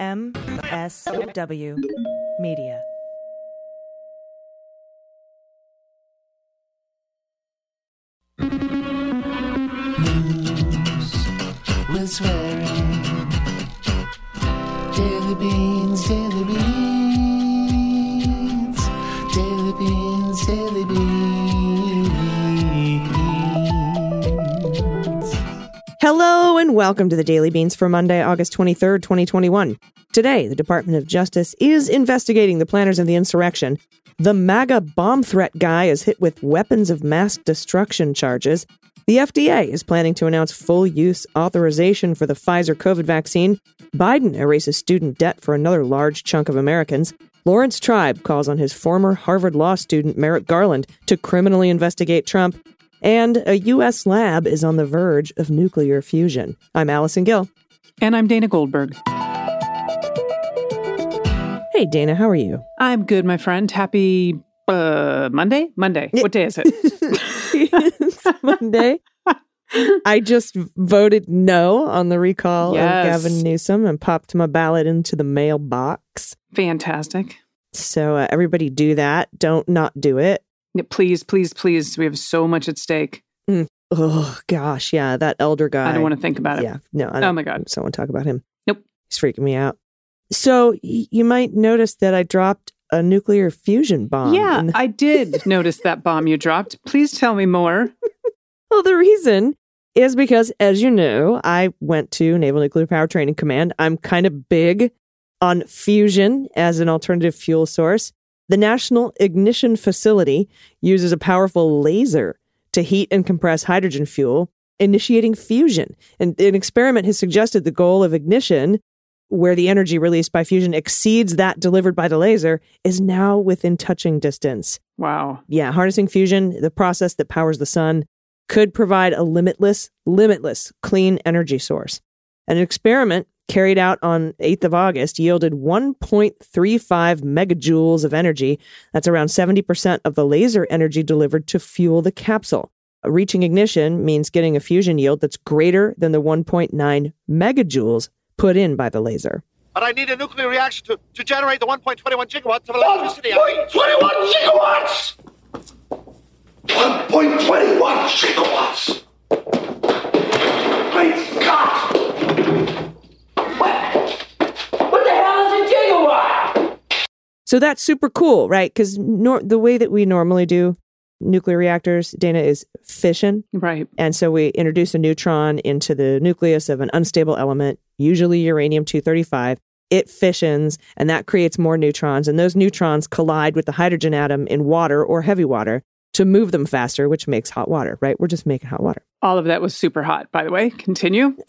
MSW Media. with swearing. Daily beans, Hello and welcome to the Daily Beans for Monday, August 23rd, 2021. Today, the Department of Justice is investigating the planners of the insurrection. The MAGA bomb threat guy is hit with weapons of mass destruction charges. The FDA is planning to announce full use authorization for the Pfizer COVID vaccine. Biden erases student debt for another large chunk of Americans. Laurence Tribe calls on his former Harvard Law student Merrick Garland to criminally investigate Trump. And a U.S. lab is on the verge of nuclear fusion. I'm Allison Gill. And I'm Dana Goldberg. Hey, Dana, how are you? I'm good, my friend. Happy uh, Monday? Monday. What day is it? it's Monday. I just voted no on the recall Yes. of Gavin Newsom and popped my ballot into the mailbox. Fantastic. So uh, everybody do that. Don't not do it. Please, please, please. We have so much at stake. Mm. Oh gosh, yeah, that elder guy. I don't want to think about it. Yeah, no. I Oh don't, my God. Someone talk about him. Nope. He's freaking me out. So y- you might notice that I dropped a nuclear fusion bomb. yeah, the- I did notice that bomb you dropped. Please tell me more. Well, the reason is because, as you know, I went to Naval Nuclear Power Training Command. I'm kind of big on fusion as an alternative fuel source. The National Ignition Facility uses a powerful laser to heat and compress hydrogen fuel, initiating fusion. And an experiment has suggested the goal of ignition, where the energy released by fusion exceeds that delivered by the laser, is now within touching distance Wow. yeah, harnessing fusion, the process that powers the sun, could provide a limitless, limitless clean energy source. An experiment carried out on 8th of August yielded 1.35 megajoules of energy. That's around 70% of the laser energy delivered to fuel the capsule. Reaching ignition means getting a fusion yield that's greater than the 1.9 megajoules put in by the laser. But I need a nuclear reaction to, to generate the 1.21 gigawatts of electricity. 1.21 gigawatts! 1.21 gigawatts! Great Scott! What? What the hell is a gigawatt? So that's super cool, right? Because nor- the way that we normally do nuclear reactors, Dana, is fission. Right. And so we introduce a neutron into the nucleus of an unstable element, usually uranium 235. It fissions, and that creates more neutrons. And those neutrons collide with the hydrogen atom in water or heavy water to move them faster, which makes hot water, right? We're just making hot water. All of that was super hot, by the way. Continue.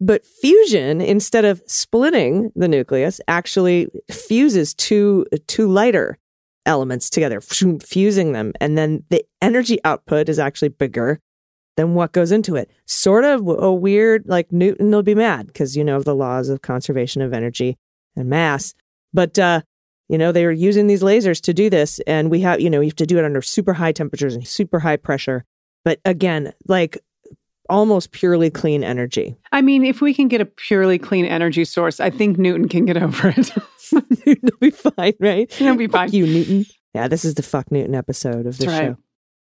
But fusion, instead of splitting the nucleus, actually fuses two two lighter elements together, fusing them, and then the energy output is actually bigger than what goes into it. Sort of a weird, like Newton will be mad because you know the laws of conservation of energy and mass. But uh, you know they were using these lasers to do this, and we have you know you have to do it under super high temperatures and super high pressure. But again, like almost purely clean energy. I mean, if we can get a purely clean energy source, I think Newton can get over it. It'll be fine, right? It'll be Fuck fine. you, Newton. Yeah, this is the fuck Newton episode of the right. show.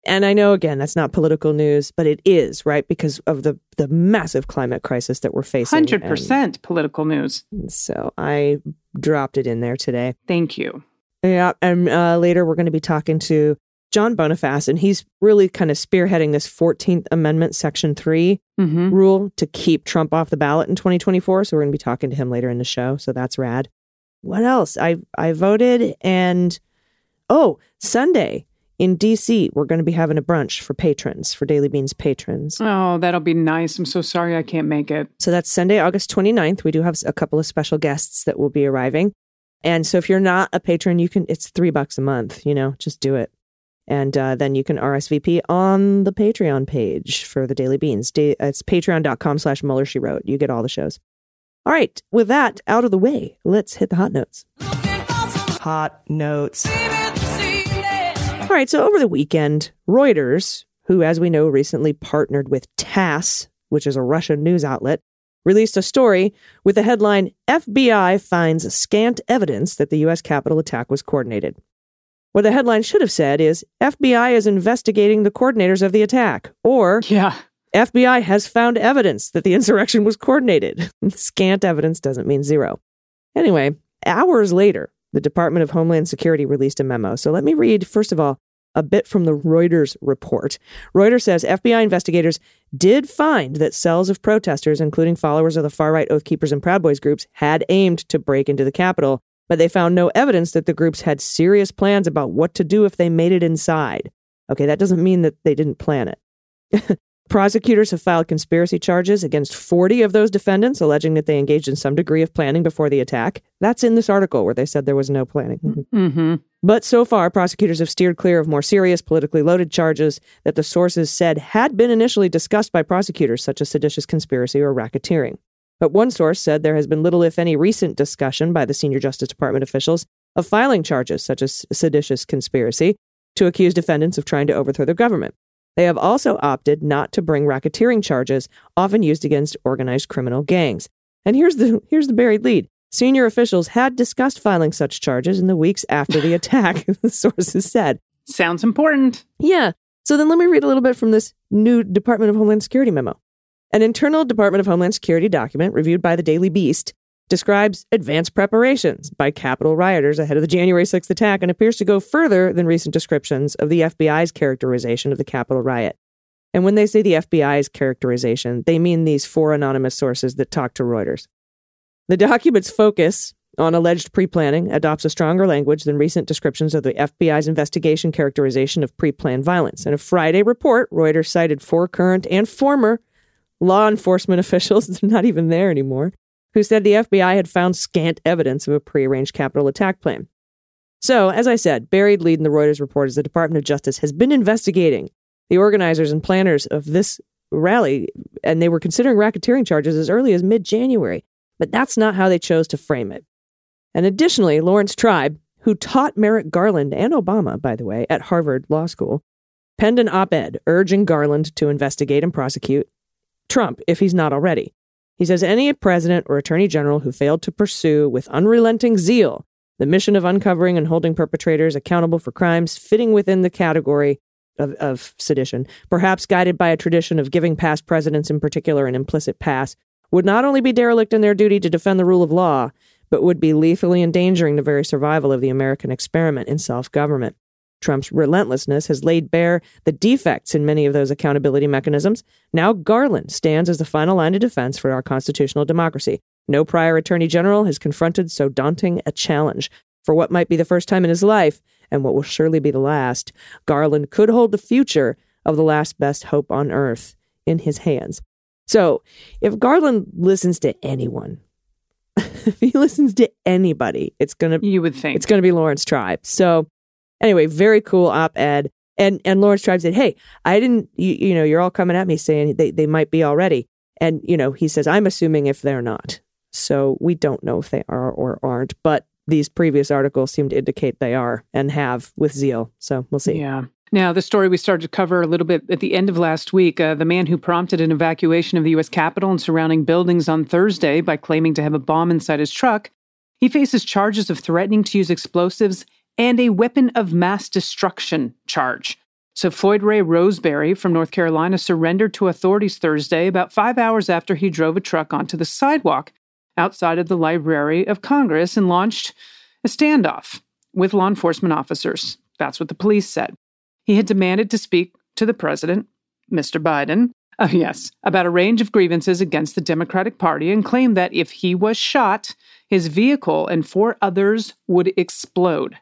And I know again that's not political news, but it is, right? Because of the the massive climate crisis that we're facing. Hundred percent political news. So I dropped it in there today. Thank you. Yeah, and uh, later we're going to be talking to John Bonifaz, and he's really kind of spearheading this 14th Amendment, Section 3 hmm rule to keep Trump off the ballot in 2024. So we're going to be talking to him later in the show. So that's rad. What else? I I voted and oh, Sunday in DC, we're going to be having a brunch for patrons, for Daily Beans patrons. Oh, that'll be nice. I'm so sorry I can't make it. So that's Sunday, August 29th. We do have a couple of special guests that will be arriving. And so if you're not a patron, you can it's 3 bucks a month, you know, just do it. And uh, then you can RSVP on the Patreon page for the Daily Beans. Da- it's patreon.com slash Mueller She Wrote. You get all the shows. All right, with that out of the way, let's hit the hot notes. Hot notes. All right, so over the weekend, Reuters, who, as we know, recently partnered with TASS, which is a Russian news outlet, released a story with the headline FBI finds scant evidence that the U.S. Capitol attack was coordinated. What the headline should have said is FBI is investigating the coordinators of the attack, or Yeah. FBI has found evidence that the insurrection was coordinated. Scant evidence doesn't mean zero. Anyway, hours later, the Department of Homeland Security released a memo. So let me read, first of all, a bit from the Reuters report. Reuters says FBI investigators did find that cells of protesters, including followers of the far right Oath Keepers and Proud Boys groups, had aimed to break into the Capitol, but they found no evidence that the groups had serious plans about what to do if they made it inside. Okay, that doesn't mean that they didn't plan it. Prosecutors have filed conspiracy charges against 40 of those defendants, alleging that they engaged in some degree of planning before the attack. That's in this article where they said there was no planning. Mm-hmm. But so far, prosecutors have steered clear of more serious, politically loaded charges that the sources said had been initially discussed by prosecutors, such as seditious conspiracy or racketeering. But one source said there has been little, if any, recent discussion by the senior Justice Department officials of filing charges such as seditious conspiracy to accuse defendants of trying to overthrow the government. They have also opted not to bring racketeering charges, often used against organized criminal gangs. And here's the here's the buried lead. Senior officials had discussed filing such charges in the weeks after the attack, the sources said. Sounds important. Yeah. So then let me read a little bit from this new Department of Homeland Security memo. An internal Department of Homeland Security document reviewed by the Daily Beast describes advanced preparations by Capitol rioters ahead of the January 6th attack and appears to go further than recent descriptions of the FBI's characterization of the Capitol riot. And when they say the FBI's characterization, they mean these four anonymous sources that talk to Reuters. The document's focus on alleged pre planning adopts a stronger language than recent descriptions of the FBI's investigation characterization of pre planned violence. In a Friday report, Reuters cited four current and former law enforcement officials, they're not even there anymore, who said the FBI had found scant evidence of a prearranged capital attack plan. So, as I said, buried lead in the Reuters report is the Department of Justice has been investigating the organizers and planners of this rally, and they were considering racketeering charges as early as mid January. But that's not how they chose to frame it. And additionally, Laurence Tribe, who taught Merrick Garland and Obama, by the way, at Harvard Law School, penned an op ed urging Garland to investigate and prosecute Trump if he's not already. He says any president or attorney general who failed to pursue with unrelenting zeal the mission of uncovering and holding perpetrators accountable for crimes fitting within the category of, of sedition, perhaps guided by a tradition of giving past presidents in particular an implicit pass, would not only be derelict in their duty to defend the rule of law, but would be lethally endangering the very survival of the American experiment in self government. Trump's relentlessness has laid bare the defects in many of those accountability mechanisms. Now Garland stands as the final line of defense for our constitutional democracy. No prior attorney general has confronted so daunting a challenge. For what might be the first time in his life, and what will surely be the last, Garland could hold the future of the last best hope on earth in his hands. So, if Garland listens to anyone, if he listens to anybody, it's gonna You would think. it's gonna be Laurence Tribe. So, anyway, very cool op-ed. And and Laurence Tribe said, "Hey, I didn't. You, you know, you're all coming at me saying they they might be already." And you know, he says, "I'm assuming if they're not." So we don't know if they are or aren't, but these previous articles seem to indicate they are and have with zeal. So we'll see. Yeah. Now, the story we started to cover a little bit at the end of last week uh, the man who prompted an evacuation of the U.S. Capitol and surrounding buildings on Thursday by claiming to have a bomb inside his truck, he faces charges of threatening to use explosives and a weapon of mass destruction charge. So, Floyd Ray Roseberry from North Carolina surrendered to authorities Thursday about five hours after he drove a truck onto the sidewalk outside of the Library of Congress and launched a standoff with law enforcement officers. That's what the police said. He had demanded to speak to the president, Mr. Biden, uh, yes, about a range of grievances against the Democratic Party and claimed that if he was shot, his vehicle and four others would explode.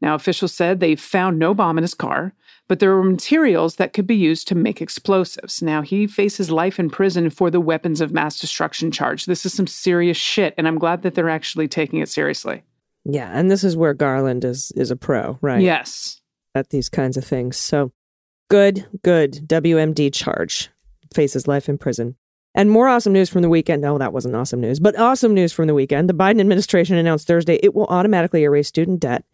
Now, officials said they found no bomb in his car, but there were materials that could be used to make explosives. Now, he faces life in prison for the weapons of mass destruction charge. This is some serious shit, and I'm glad that they're actually taking it seriously. Yeah, and this is where Garland is is a pro, right? Yes. At these kinds of things. So good, good. WMD charge faces life in prison. And more awesome news from the weekend. No, that wasn't awesome news, but awesome news from the weekend. The Biden administration announced Thursday it will automatically erase student debt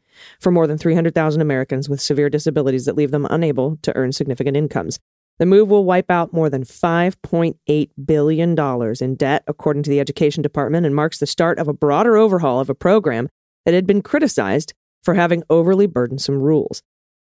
for more than 300,000 Americans with severe disabilities that leave them unable to earn significant incomes. The move will wipe out more than $5.8 billion in debt, according to the Education Department, and marks the start of a broader overhaul of a program that had been criticized for having overly burdensome rules.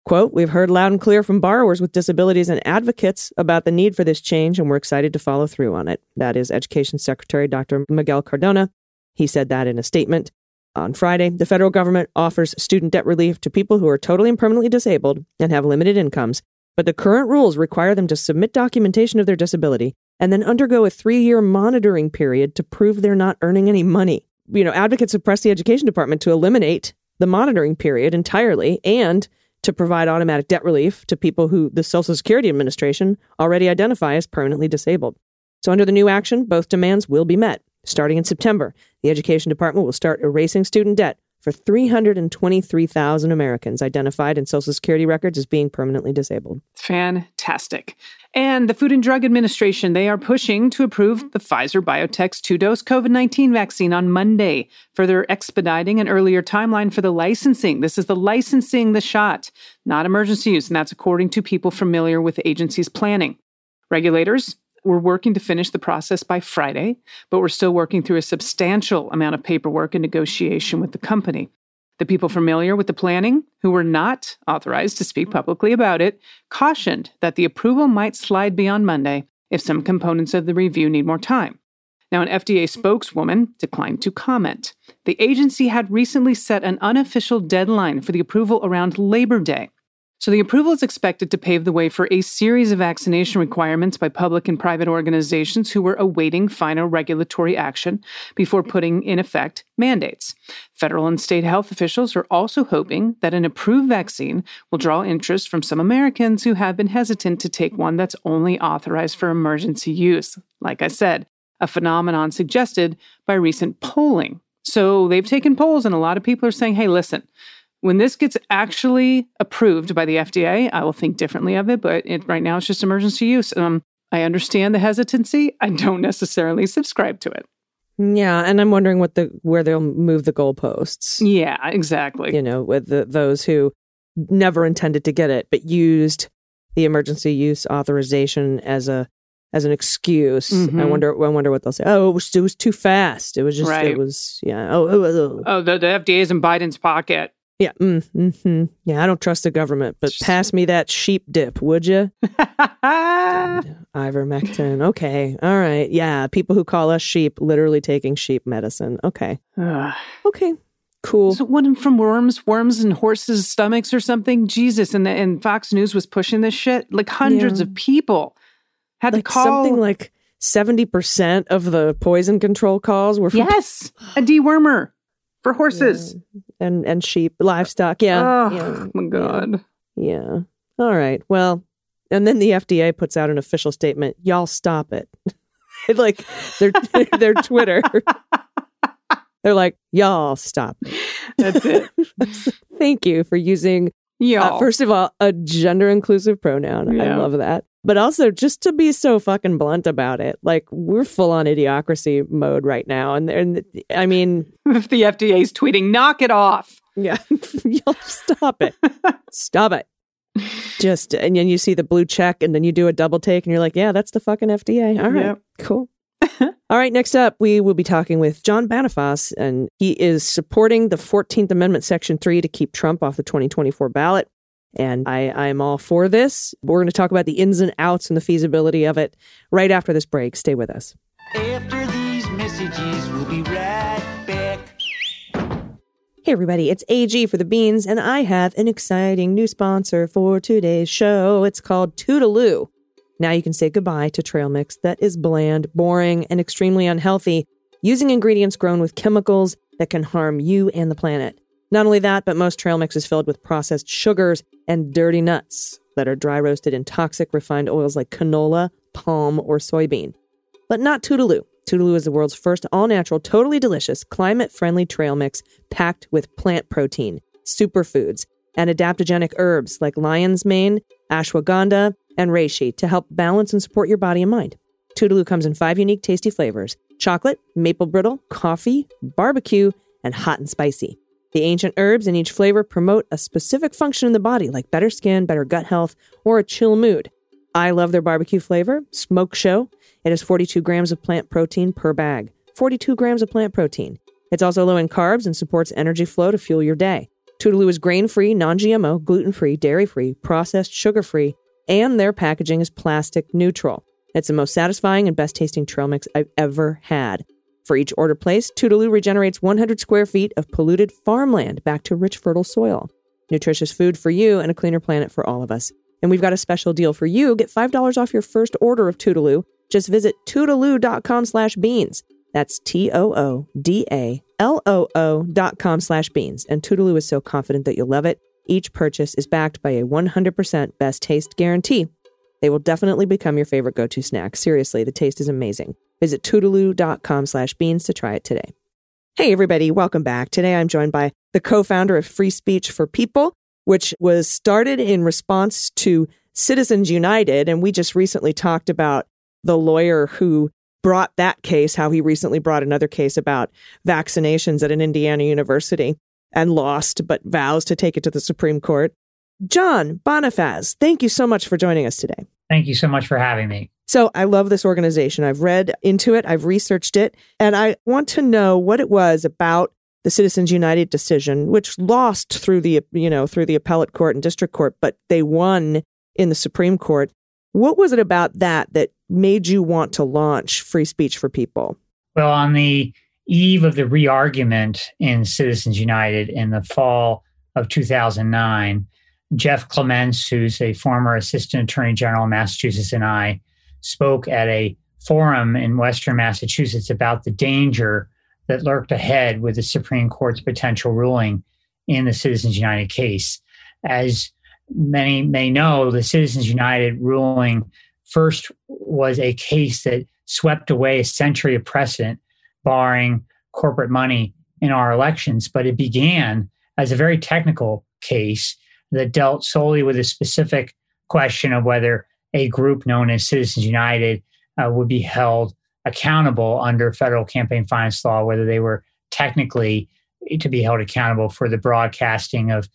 Quote, We've heard loud and clear from borrowers with disabilities and advocates about the need for this change, and we're excited to follow through on it. That is Education Secretary Dr. Miguel Cardona. He said that in a statement. On Friday, the federal government offers student debt relief to people who are totally and permanently disabled and have limited incomes, but the current rules require them to submit documentation of their disability and then undergo a three year monitoring period to prove they're not earning any money. You know, advocates have pressed the education department to eliminate the monitoring period entirely and to provide automatic debt relief to people who the Social Security Administration already identify as permanently disabled. So, under the new action, both demands will be met. Starting in September, the Education Department will start erasing student debt for 323,000 Americans identified in Social Security records as being permanently disabled. Fantastic. And the Food and Drug Administration, they are pushing to approve the Pfizer BioNTech's two-dose COVID-19 vaccine on Monday, further expediting an earlier timeline for the licensing. This is the licensing the shot, not emergency use, and that's according to people familiar with the agency's planning. Regulators we're working to finish the process by Friday, but we're still working through a substantial amount of paperwork and negotiation with the company. The people familiar with the planning, who were not authorized to speak publicly about it, cautioned that the approval might slide beyond Monday if some components of the review need more time. Now, an FDA spokeswoman declined to comment. The agency had recently set an unofficial deadline for the approval around Labor Day, so the approval is expected to pave the way for a series of vaccination requirements by public and private organizations who were awaiting final regulatory action before putting in effect mandates. Federal and state health officials are also hoping that an approved vaccine will draw interest from some Americans who have been hesitant to take one that's only authorized for emergency use. Like I said, a phenomenon suggested by recent polling. So they've taken polls, and a lot of people are saying, hey, listen, when this gets actually approved by the FDA, I will think differently of it. But it, right now, it's just emergency use. Um, I understand the hesitancy. I don't necessarily subscribe to it. Yeah, and I'm wondering what the where they'll move the goalposts. Yeah, exactly. You know, with the, those who never intended to get it but used the emergency use authorization as a as an excuse. Mm-hmm. I wonder. I wonder what they'll say. Oh, it was, it was too fast. It was just. Right. It was. Yeah. Oh. oh, oh. Oh, the, the FDA is in Biden's pocket. Yeah. Mm, hmm Yeah. I don't trust the government, but pass me that sheep dip, would you? Ivermectin. Okay. All right. Yeah. People who call us sheep, literally taking sheep medicine. Okay. Okay. Cool. So one from worms, worms in horses' stomachs or something. Jesus, and the, and Fox News was pushing this shit. Like hundreds Yeah. of people had like to call something like seventy percent of the poison control calls were from yes, a dewormer for horses. and and sheep livestock. Yeah. oh yeah. my god. Yeah. All right. Well, and then the FDA puts out an official statement. Y'all stop it. like their their Twitter. They're like, y'all stop. it." That's it. Thank you for using Y'all. uh, first of all a gender inclusive pronoun. I love that. But also just to be so fucking blunt about it. Like we're full on idiocracy mode right now, and and I mean, if the FDA's tweeting, knock it off. Yeah. Y'all stop it. stop it. Just and then you see the blue check and then you do a double take and you're like, yeah, that's the fucking FDA. All right. Yep. Cool. All right, next up, we will be talking with John Bonifaz, and he is supporting the 14th Amendment, Section 3, to keep Trump off the 2024 ballot. And I, I'm all for this. We're going to talk about the ins and outs and the feasibility of it right after this break. Stay with us. After these messages, we'll be right back. Hey everybody, it's AG for the Beans, and I have an exciting new sponsor for today's show. It's called Toodaloo. Now you can say goodbye to trail mix that is bland, boring, and extremely unhealthy, using ingredients grown with chemicals that can harm you and the planet. Not only that, but most trail mix is filled with processed sugars and dirty nuts that are dry roasted in toxic refined oils like canola, palm, or soybean. But not Toodaloo. Toodaloo is the world's first all natural, totally delicious, climate friendly trail mix packed with plant protein, superfoods, and adaptogenic herbs like lion's mane, ashwagandha, and reishi to help balance and support your body and mind. Toodaloo comes in five unique tasty flavors chocolate, maple brittle, coffee, barbecue, and hot and spicy. The ancient herbs in each flavor promote a specific function in the body, like better skin, better gut health, or a chill mood. I love their barbecue flavor, Smoke Show. It has 42 grams of plant protein per bag. 42 grams of plant protein. It's also low in carbs and supports energy flow to fuel your day. Toodaloo is grain free, non GMO, gluten free, dairy free, processed, sugar free, and their packaging is plastic neutral. It's the most satisfying and best tasting trail mix I've ever had. For each order placed, Toodaloo regenerates 100 square feet of polluted farmland back to rich, fertile soil. Nutritious food for you and a cleaner planet for all of us. And we've got a special deal for you. Get $5 off your first order of Toodaloo. Just visit toodaloo.com slash beans. That's T-O-O-D-A-L-O-O dot com slash beans. And Toodaloo is so confident that you'll love it. Each purchase is backed by a 100% best taste guarantee. They will definitely become your favorite go-to snack. Seriously, the taste is amazing. Visit toodaloo.com slash beans to try it today. Hey, everybody, welcome back. Today I'm joined by the co founder of Free Speech for People, which was started in response to Citizens United. And we just recently talked about the lawyer who brought that case, how he recently brought another case about vaccinations at an Indiana university and lost, but vows to take it to the Supreme Court. John Bonifaz, thank you so much for joining us today. Thank you so much for having me. So I love this organization. I've read into it, I've researched it, and I want to know what it was about the Citizens United decision, which lost through the you know through the appellate court and district court, but they won in the Supreme Court. What was it about that that made you want to launch free speech for people? Well, on the eve of the re-argument in Citizens United in the fall of 2009, Jeff Clements, who's a former assistant attorney general in Massachusetts, and I spoke at a forum in Western Massachusetts about the danger that lurked ahead with the Supreme Court's potential ruling in the Citizens United case. As many may know, the Citizens United ruling first was a case that swept away a century of precedent, barring corporate money in our elections. But it began as a very technical case that dealt solely with a specific question of whether a group known as Citizens United uh, would be held accountable under federal campaign finance law, whether they were technically to be held accountable for the broadcasting of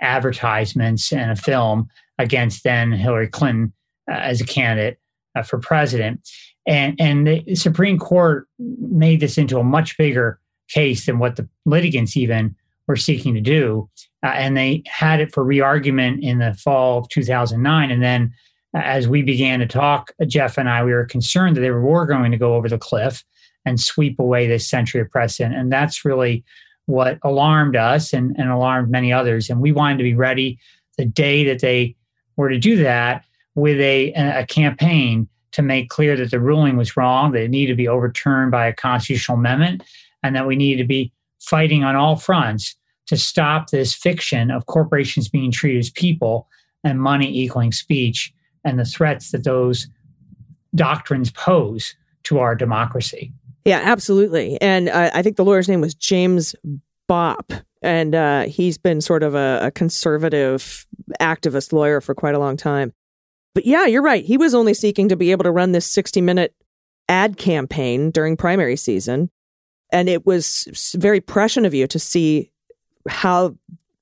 advertisements and a film against then Hillary Clinton uh, as a candidate uh, for president. And, and the Supreme Court made this into a much bigger case than what the litigants even were seeking to do. Uh, and they had it for re-argument in the fall of 2009. And then as we began to talk, Jeff and I, we were concerned that they were going to go over the cliff and sweep away this century of precedent. And that's really what alarmed us and, and alarmed many others. And we wanted to be ready the day that they were to do that with a, a campaign to make clear that the ruling was wrong, that it needed to be overturned by a constitutional amendment, and that we needed to be fighting on all fronts to stop this fiction of corporations being treated as people and money equaling speech and the threats that those doctrines pose to our democracy. Yeah, absolutely. And uh, I think the lawyer's name was James Bopp. And uh, he's been sort of a, a conservative activist lawyer for quite a long time. But yeah, you're right. He was only seeking to be able to run this 60 minute ad campaign during primary season. And it was very prescient of you to see how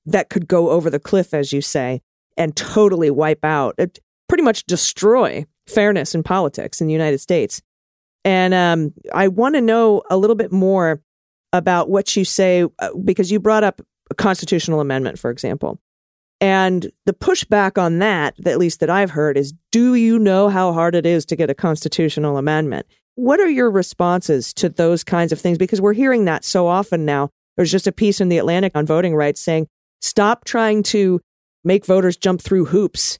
that could go over the cliff, as you say, and totally wipe out, it, pretty much destroy fairness in politics in the United States. And um, I want to know a little bit more about what you say, uh, because you brought up a constitutional amendment, for example. And the pushback on that, at least that I've heard, is do you know how hard it is to get a constitutional amendment? What are your responses to those kinds of things? Because we're hearing that so often now. There's just a piece in the Atlantic on voting rights saying, stop trying to make voters jump through hoops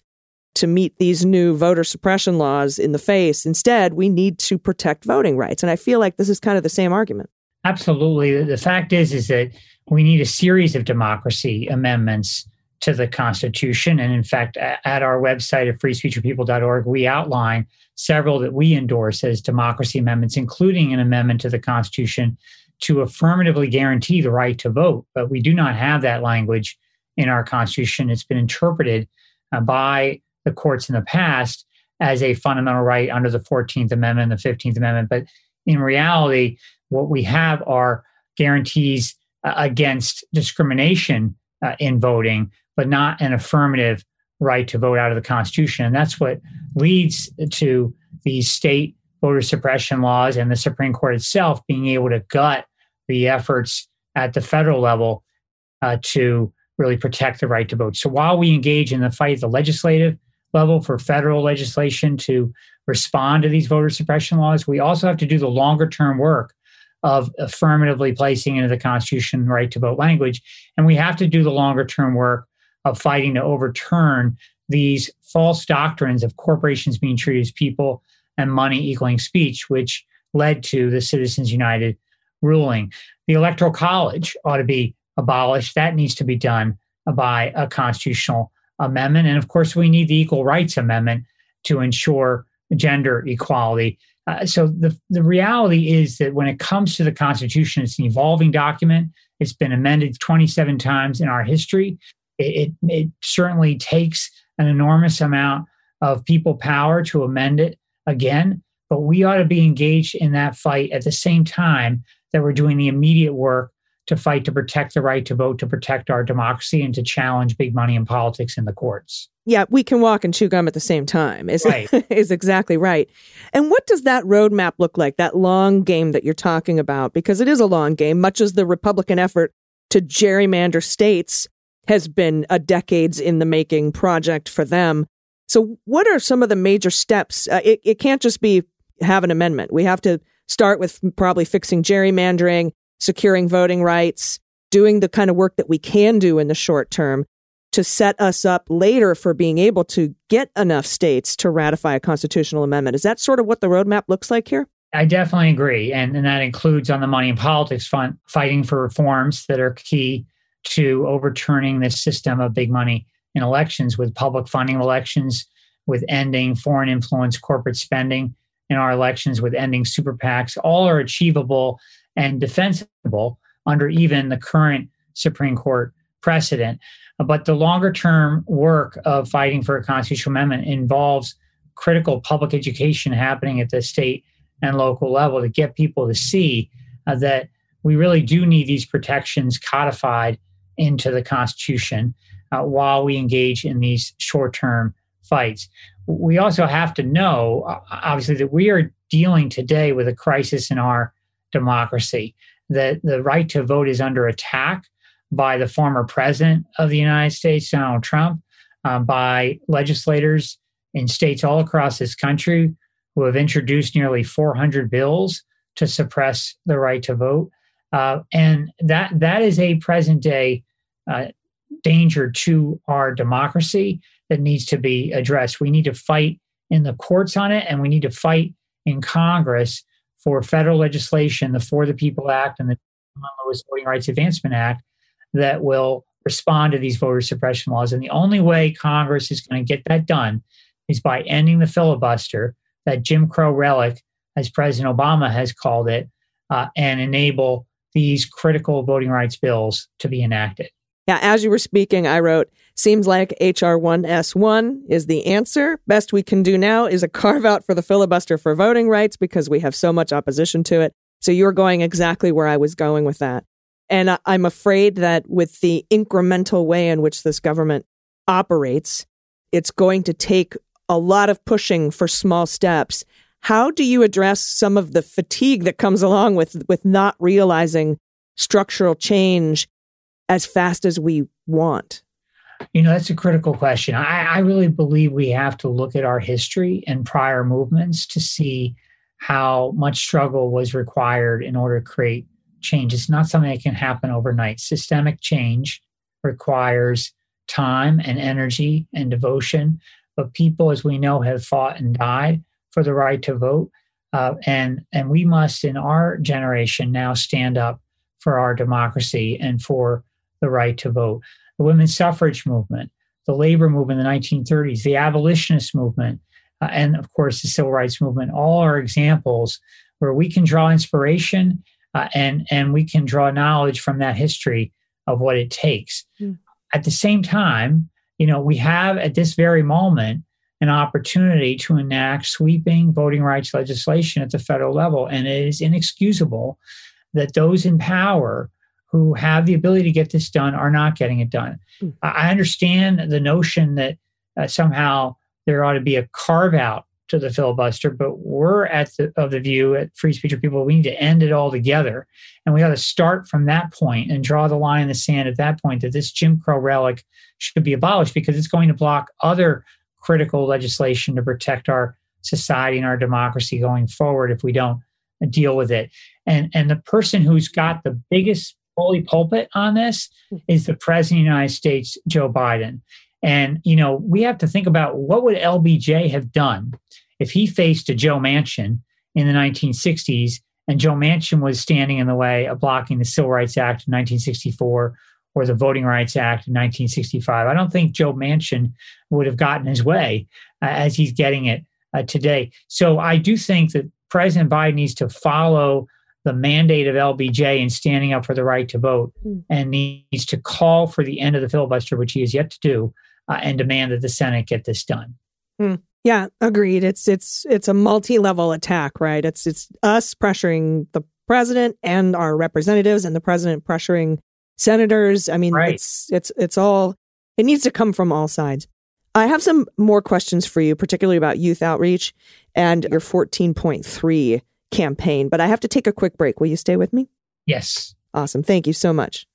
to meet these new voter suppression laws in the face. Instead, we need to protect voting rights. And I feel like this is kind of the same argument. Absolutely. The fact is is that we need a series of democracy amendments to the Constitution. And in fact, at our website at freespeechforpeople.org, we outline several that we endorse as democracy amendments, including an amendment to the Constitution to affirmatively guarantee the right to vote. But we do not have that language in our Constitution. It's been interpreted uh, by the courts in the past as a fundamental right under the 14th Amendment, the 15th Amendment. But in reality, what we have are guarantees uh, against discrimination uh, in voting, but not an affirmative right to vote out of the Constitution. And that's what leads to these state voter suppression laws and the Supreme Court itself being able to gut the efforts at the federal level uh, to really protect the right to vote. So while we engage in the fight at the legislative level for federal legislation to respond to these voter suppression laws, we also have to do the longer term work of affirmatively placing into the Constitution right to vote language. And we have to do the longer term work of fighting to overturn these false doctrines of corporations being treated as people and money equaling speech, which led to the Citizens United ruling. The Electoral College ought to be abolished. That needs to be done by a constitutional amendment. And of course, we need the Equal Rights Amendment to ensure gender equality. Uh, so the, the reality is that when it comes to the Constitution, it's an evolving document. It's been amended 27 times in our history. It, it, it certainly takes an enormous amount of people power to amend it again, but we ought to be engaged in that fight at the same time that we're doing the immediate work to fight to protect the right to vote, to protect our democracy, and to challenge big money in politics in the courts. Yeah, we can walk and chew gum at the same time. Is right. is exactly right. And what does that roadmap look like? That long game that you're talking about, because it is a long game, much as the Republican effort to gerrymander states has been a decades in the making project for them. So, what are some of the major steps? Uh, it, it can't just be have an amendment. We have to start with probably fixing gerrymandering, securing voting rights, doing the kind of work that we can do in the short term to set us up later for being able to get enough states to ratify a constitutional amendment. Is that sort of what the roadmap looks like here? I definitely agree. And, and that includes on the money and politics front, fighting for reforms that are key to overturning this system of big money in elections with public funding of elections, with ending foreign influence corporate spending in our elections, with ending super PACs. All are achievable and defensible under even the current Supreme Court precedent. But the longer term work of fighting for a constitutional amendment involves critical public education happening at the state and local level to get people to see uh, that we really do need these protections codified into the Constitution uh, while we engage in these short term fights. We also have to know, obviously, that we are dealing today with a crisis in our democracy. That the right to vote is under attack by the former president of the United States, Donald Trump, um, by legislators in states all across this country who have introduced nearly 400 bills to suppress the right to vote. Uh, and that that is a present day uh, danger to our democracy that needs to be addressed. We need to fight in the courts on it, and we need to fight in Congress for federal legislation, the For the People Act and the Lewis Voting Rights Advancement Act, that will respond to these voter suppression laws. And the only way Congress is going to get that done is by ending the filibuster, that Jim Crow relic, as President Obama has called it, uh, and enable these critical voting rights bills to be enacted. Yeah, as you were speaking, I wrote, seems like HR 1S1 is the answer. Best we can do now is a carve out for the filibuster for voting rights because we have so much opposition to it. So you're going exactly where I was going with that. And I'm afraid that with the incremental way in which this government operates, it's going to take a lot of pushing for small steps. How do you address some of the fatigue that comes along with, with not realizing structural change as fast as we want? You know, that's a critical question. I, I, really believe we have to look at our history and prior movements to see how much struggle was required in order to create change. It's not something that can happen overnight. Systemic change requires time and energy and devotion. But people, as we know, have fought and died for the right to vote. Uh, and, and we must, in our generation, now stand up for our democracy and for the right to vote. The women's suffrage movement, the labor movement in the 1930s, the abolitionist movement, uh, and of course the civil rights movement, all are examples where we can draw inspiration uh, and, and we can draw knowledge from that history of what it takes. Mm. At the same time, you know, we have at this very moment an opportunity to enact sweeping voting rights legislation at the federal level. And it is inexcusable that those in power who have the ability to get this done are not getting it done. Mm. I understand the notion that uh, somehow there ought to be a carve out to the filibuster, but we're at the of the view at Free Speech of People we need to end it all together, and we ought to start from that point and draw the line in the sand at that point that this Jim Crow relic should be abolished because it's going to block other critical legislation to protect our society and our democracy going forward if we don't deal with it. And and the person who's got the biggest holy pulpit on this is the president of the United States, Joe Biden. And you know, we have to think about what would LBJ have done if he faced a Joe Manchin in the 1960s and Joe Manchin was standing in the way of blocking the Civil Rights Act of 1964 or the Voting Rights Act of 1965. I don't think Joe Manchin would have gotten his way uh, as he's getting it uh, today. So I do think that President Biden needs to follow the mandate of LBJ in standing up for the right to vote mm. and needs to call for the end of the filibuster, which he has yet to do, uh, and demand that the Senate get this done. Mm. Yeah, agreed. It's it's it's a multi-level attack, right? It's it's us pressuring the president and our representatives and the president pressuring senators. I mean, right. it's it's it's all it needs to come from all sides. I have some more questions for you, particularly about youth outreach and your 14.3 campaign, but I have to take a quick break. Will you stay with me? Yes. Awesome. Thank you so much.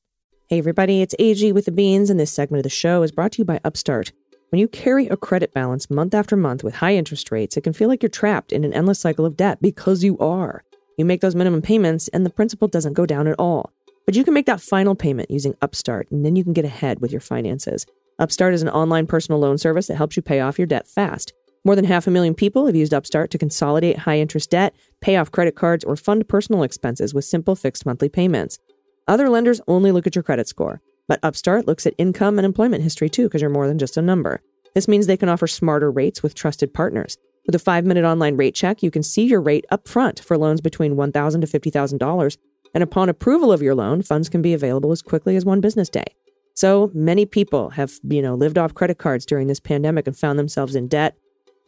Hey, everybody, it's AG with the Beans, and this segment of the show is brought to you by Upstart. When you carry a credit balance month after month with high interest rates, it can feel like you're trapped in an endless cycle of debt because you are. You make those minimum payments, and the principal doesn't go down at all. But you can make that final payment using Upstart, and then you can get ahead with your finances. Upstart is an online personal loan service that helps you pay off your debt fast. More than half a million people have used Upstart to consolidate high interest debt, pay off credit cards, or fund personal expenses with simple fixed monthly payments. Other lenders only look at your credit score, but Upstart looks at income and employment history too, because you're more than just a number. This means they can offer smarter rates with trusted partners. With a five minute online rate check, you can see your rate up front for loans between $1,000 to $50,000 and upon approval of your loan, funds can be available as quickly as one business day. So many people have, you know, lived off credit cards during this pandemic and found themselves in debt.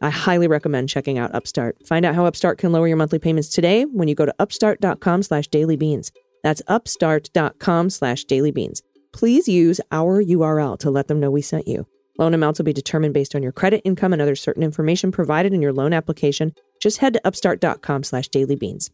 I highly recommend checking out Upstart. Find out how Upstart can lower your monthly payments today when you go to upstart.com slash dailybeans. That's upstart.com slash dailybeans. Please use our URL to let them know we sent you. Loan amounts will be determined based on your credit, income, and other certain information provided in your loan application. Just head to upstart.com slash dailybeans.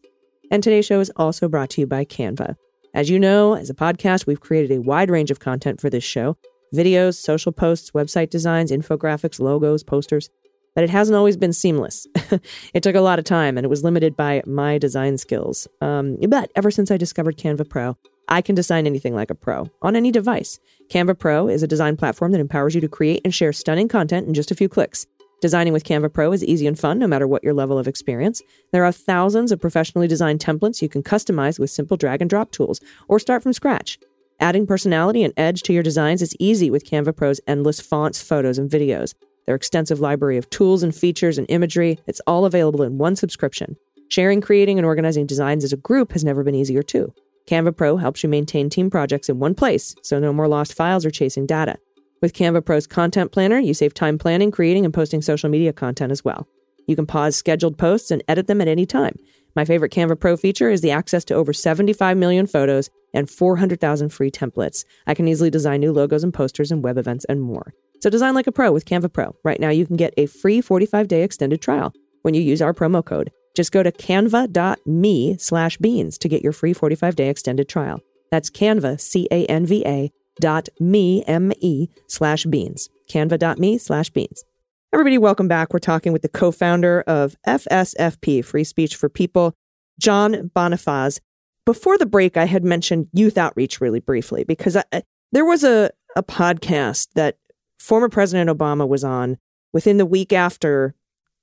And today's show is also brought to you by Canva. As you know, as a podcast, we've created a wide range of content for this show videos, social posts, website designs, infographics, logos, posters. But it hasn't always been seamless. it took a lot of time and it was limited by my design skills. Um, but ever since I discovered Canva Pro, I can design anything like a pro on any device. Canva Pro is a design platform that empowers you to create and share stunning content in just a few clicks. Designing with Canva Pro is easy and fun no matter what your level of experience. There are thousands of professionally designed templates you can customize with simple drag and drop tools or start from scratch. Adding personality and edge to your designs is easy with Canva Pro's endless fonts, photos, and videos. Their extensive library of tools and features and imagery, it's all available in one subscription. Sharing, creating, and organizing designs as a group has never been easier too. Canva Pro helps you maintain team projects in one place, so no more lost files or chasing data. With Canva Pro's Content Planner, you save time planning, creating, and posting social media content as well. You can pause scheduled posts and edit them at any time. My favorite Canva Pro feature is the access to over 75 million photos and 400,000 free templates. I can easily design new logos and posters and web events and more. So design like a pro with Canva Pro. Right now, you can get a free 45-day extended trial when you use our promo code. Just go to canva.me slash beans to get your free 45-day extended trial. That's Canva, C-A-N-V-A dot me m-e slash beans canva.me slash beans everybody welcome back we're talking with the co-founder of fsfp free speech for people john bonifaz before the break i had mentioned youth outreach really briefly because I, there was a, a podcast that former president obama was on within the week after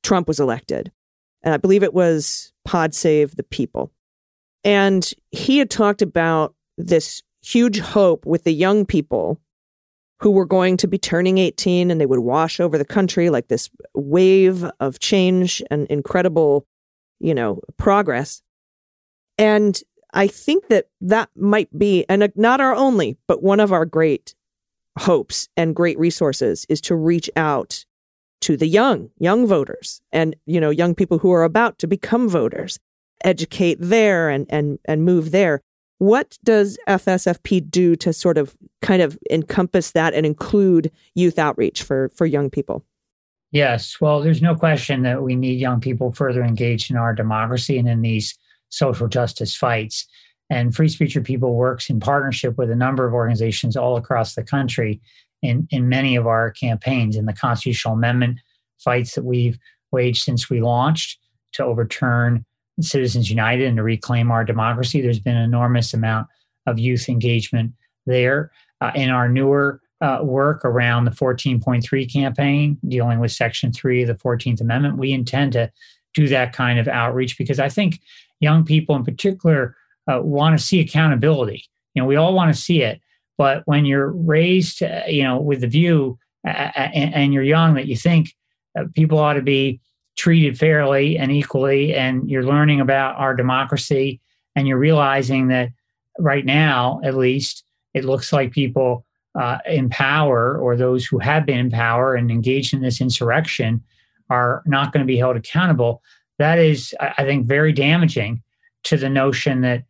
trump was elected and i believe it was pod save the people and he had talked about this huge hope with the young people who were going to be turning 18 and they would wash over the country like this wave of change and incredible, you know, progress. And I think that that might be, and not our only, but one of our great hopes and great resources is to reach out to the young, young voters and, you know, young people who are about to become voters, educate there and, and, and move there. What does FSFP do to sort of kind of encompass that and include youth outreach for, for young people? Yes. Well, there's no question that we need young people further engaged in our democracy and in these social justice fights. And Free Speech for People works in partnership with a number of organizations all across the country in, in many of our campaigns in the constitutional amendment fights that we've waged since we launched to overturn Citizens United and to reclaim our democracy. There's been an enormous amount of youth engagement there. Uh, in our newer uh, work around the 14.3 campaign, dealing with Section 3 of the 14th Amendment, we intend to do that kind of outreach because I think young people in particular uh, want to see accountability. You know, we all want to see it, but when you're raised, uh, you know, with the view uh, uh, and, and, you're young that you think people ought to be treated fairly and equally, and you're learning about our democracy, and you're realizing that right now, at least, it looks like people uh, in power or those who have been in power and engaged in this insurrection are not going to be held accountable. That is, I think, very damaging to the notion that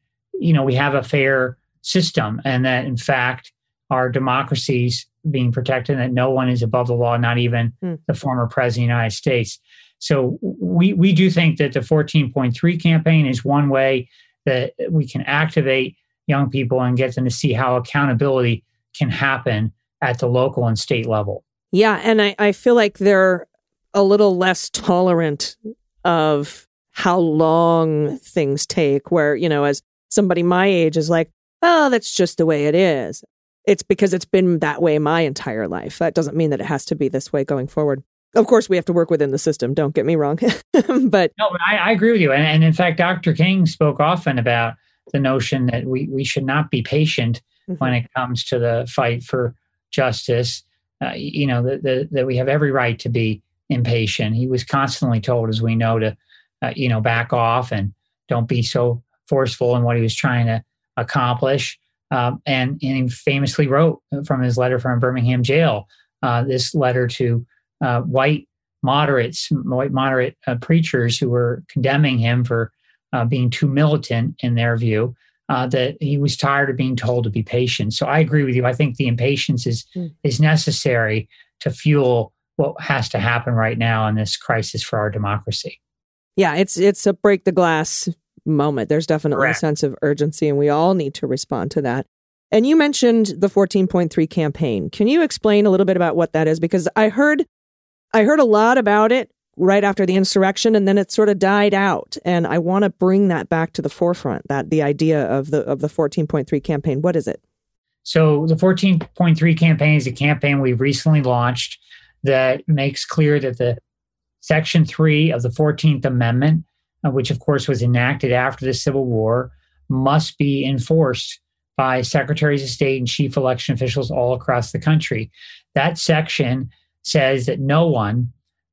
you know we have a fair system and that in fact our democracies being protected and that no one is above the law, not even mm. the former president of the United States. So we we do think that the 14.3 campaign is one way that we can activate young people and get them to see how accountability can happen at the local and state level. Yeah, and I, I feel like they're a little less tolerant of how long things take, where, you know, as somebody my age is like, oh, that's just the way it is. It's because it's been that way my entire life. That doesn't mean that it has to be this way going forward. Of course, we have to work within the system. Don't get me wrong. but no, I, I, agree with you. And, and, in fact, Dr. King spoke often about the notion that we, we should not be patient mm-hmm. when it comes to the fight for justice. Uh, you know, that, that we have every right to be impatient. He was constantly told, as we know, to, uh, you know, back off and don't be so forceful in what he was trying to accomplish. Um, and, and, he famously wrote from his letter from Birmingham jail uh, this letter to uh, white moderates, white moderate uh, preachers who were condemning him for uh, being too militant in their view. Uh, that he was tired of being told to be patient. So I agree with you. I think the impatience is mm. is necessary to fuel what has to happen right now in this crisis for our democracy. Yeah, it's it's a break the glass moment. There's definitely Correct. a sense of urgency, and we all need to respond to that. And you mentioned the 14.3 campaign. Can you explain a little bit about what that is? Because I heard, I heard a lot about it right after the insurrection, and then it sort of died out. And I want to bring that back to the forefront. That the idea of the of the 14.3 campaign. What is it? So the 14.3 campaign is a campaign we've recently launched that makes clear that the Section 3 of the 14th Amendment uh, which of course was enacted after the Civil War, must be enforced by secretaries of state and chief election officials all across the country. That section says that no one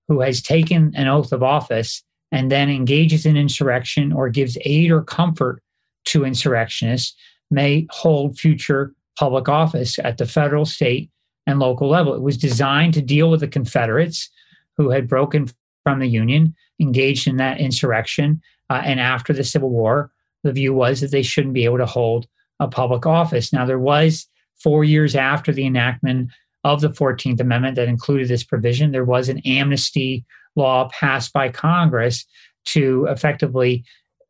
who has taken an oath of office and then engages in insurrection or gives aid or comfort to insurrectionists may hold future public office at the federal, state, and local level. It was designed to deal with the Confederates who had broken from the Union engaged in that insurrection. Uh, and after the Civil War, the view was that they shouldn't be able to hold a public office. Now, there was four years after the enactment of the 14th Amendment that included this provision, there was an amnesty law passed by Congress to effectively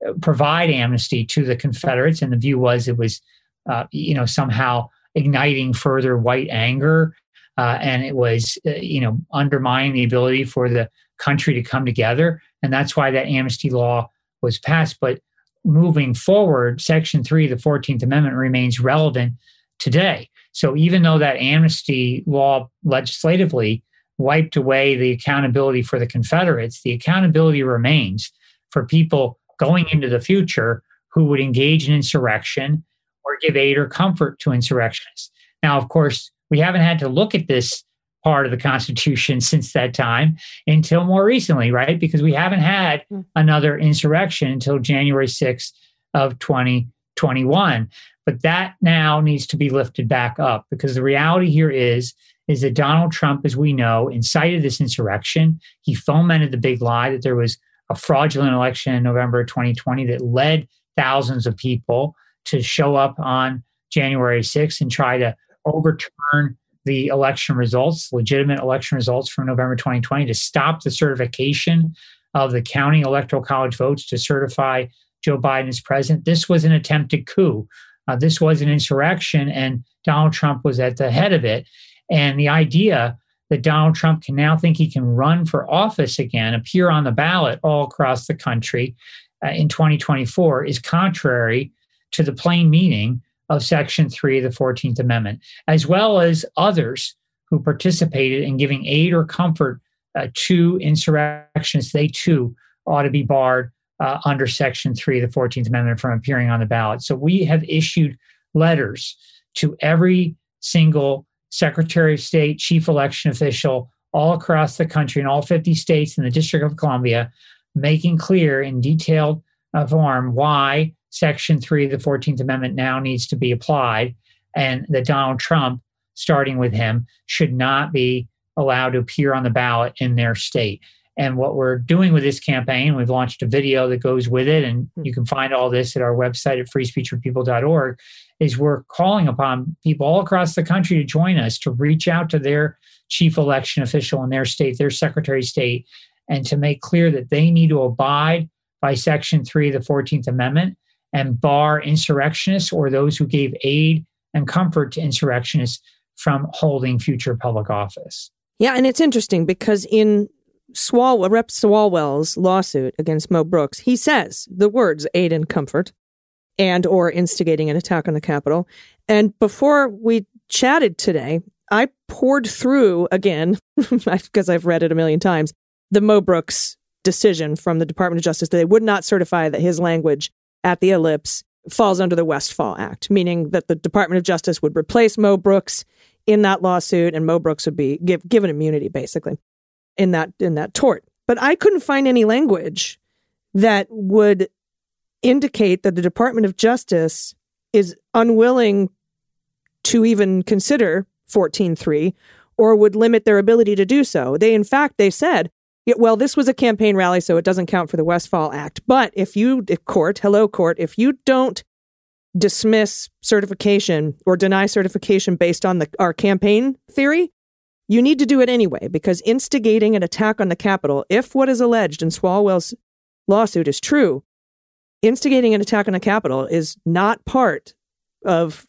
uh, provide amnesty to the Confederates. And the view was it was, uh, you know, somehow igniting further white anger. Uh, and it was, uh, you know, undermining the ability for the country to come together. And that's why that amnesty law was passed. But moving forward, Section 3 of the 14th Amendment remains relevant today. So even though that amnesty law legislatively wiped away the accountability for the Confederates, the accountability remains for people going into the future who would engage in insurrection or give aid or comfort to insurrectionists. Now, of course, we haven't had to look at this part of the Constitution since that time until more recently, right? Because we haven't had hmm. another insurrection until January 6th of 2021. But that now needs to be lifted back up because the reality here is is that Donald Trump, as we know, incited this insurrection. He fomented the big lie that there was a fraudulent election in November 2020 that led thousands of people to show up on January 6th and try to overturn the election results, legitimate election results from November 2020, to stop the certification of the county electoral college votes to certify Joe Biden as president. This was an attempted coup. Uh, this was an insurrection, and Donald Trump was at the head of it. And the idea that Donald Trump can now think he can run for office again, appear on the ballot all across the country uh, in 2024 is contrary to the plain meaning of Section 3 of the 14th Amendment, as well as others who participated in giving aid or comfort uh, to insurrections, They too ought to be barred uh, under Section 3 of the 14th Amendment from appearing on the ballot. So we have issued letters to every single Secretary of State, chief election official all across the country in all 50 states and the District of Columbia, making clear in detailed uh, form why Section 3 of the 14th Amendment now needs to be applied and that Donald Trump, starting with him, should not be allowed to appear on the ballot in their state. And what we're doing with this campaign, we've launched a video that goes with it, and hmm. you can find all this at our website at freespeechforpeople.org, is we're calling upon people all across the country to join us to reach out to their chief election official in their state, their secretary of state, and to make clear that they need to abide by Section 3 of the 14th Amendment and bar insurrectionists or those who gave aid and comfort to insurrectionists from holding future public office. Yeah, and it's interesting because in Rep. Swalwell's lawsuit against Mo Brooks, he says the words aid and comfort and or instigating an attack on the Capitol. And before we chatted today, I poured through again, because I've read it a million times, the Mo Brooks decision from the Department of Justice that they would not certify that his language at the ellipse falls under the Westfall Act, meaning that the Department of Justice would replace Mo Brooks in that lawsuit and Mo Brooks would be give, given immunity basically in that in that tort. But I couldn't find any language that would indicate that the Department of Justice is unwilling to even consider 14.3 or would limit their ability to do so. They in fact they said well, this was a campaign rally, so it doesn't count for the Westfall Act. But if you, court, hello, court, if you don't dismiss certification or deny certification based on the, our campaign theory, you need to do it anyway because instigating an attack on the Capitol, if what is alleged in Swalwell's lawsuit is true, instigating an attack on the Capitol is not part of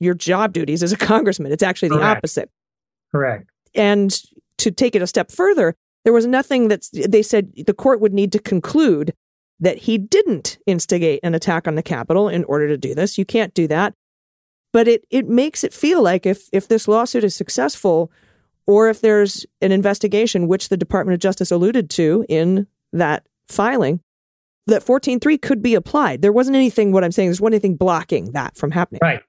your job duties as a congressman. It's actually the Correct. opposite. Correct. And to take it a step further, there was nothing that they said the court would need to conclude that he didn't instigate an attack on the Capitol in order to do this. You can't do that. But it, it makes it feel like if, if this lawsuit is successful, or if there's an investigation, which the Department of Justice alluded to in that filing, that 14.3 could be applied. There wasn't anything, what I'm saying, there's anything blocking that from happening. Right.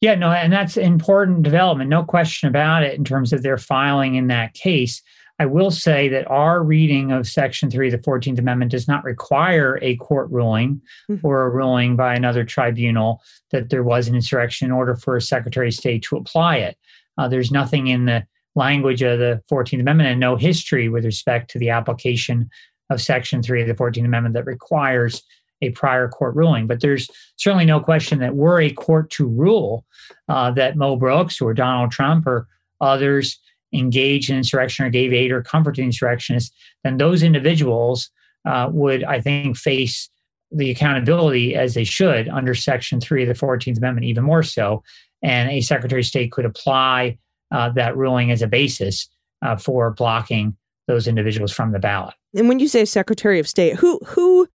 Yeah, no, and that's important development, no question about it, in terms of their filing in that case. I will say that our reading of Section 3 of the 14th Amendment does not require a court ruling mm-hmm. or a ruling by another tribunal that there was an insurrection in order for a Secretary of State to apply it. Uh, there's nothing in the language of the 14th Amendment and no history with respect to the application of Section 3 of the 14th Amendment that requires a prior court ruling. But there's certainly no question that were a court to rule uh, that Mo Brooks or Donald Trump or others engaged in insurrection or gave aid or comfort to insurrectionists, then those individuals uh, would, I think, face the accountability as they should under Section 3 of the 14th Amendment, even more so. And a Secretary of State could apply uh, that ruling as a basis uh, for blocking those individuals from the ballot. And when you say Secretary of State, who, who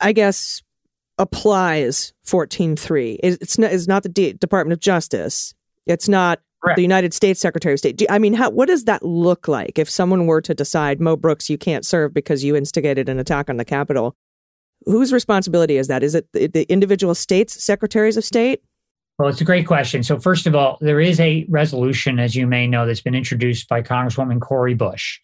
I guess, applies 14.3? It's not, it's not the D- Department of Justice. It's not Correct. the United States Secretary of State. Do, I mean, how, what does that look like if someone were to decide, Mo Brooks, you can't serve because you instigated an attack on the Capitol? Whose responsibility is that? Is it the, the individual states' secretaries of state? Well, it's a great question. So, first of all, there is a resolution, as you may know, that's been introduced by Congresswoman Cori Bush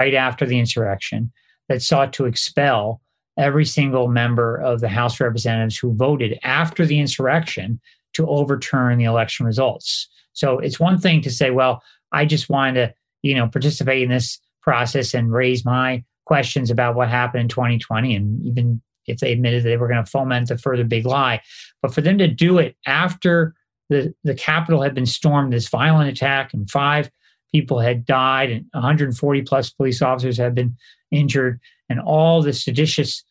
right after the insurrection that sought to expel every single member of the House of Representatives who voted after the insurrection to overturn the election results. So it's one thing to say, well, I just wanted to, you know, participate in this process and raise my questions about what happened in 2020 and even if they admitted that they were going to foment a further big lie. But for them to do it after the, the Capitol had been stormed, this violent attack, and five people had died, and 140 plus police officers had been injured, and all the seditious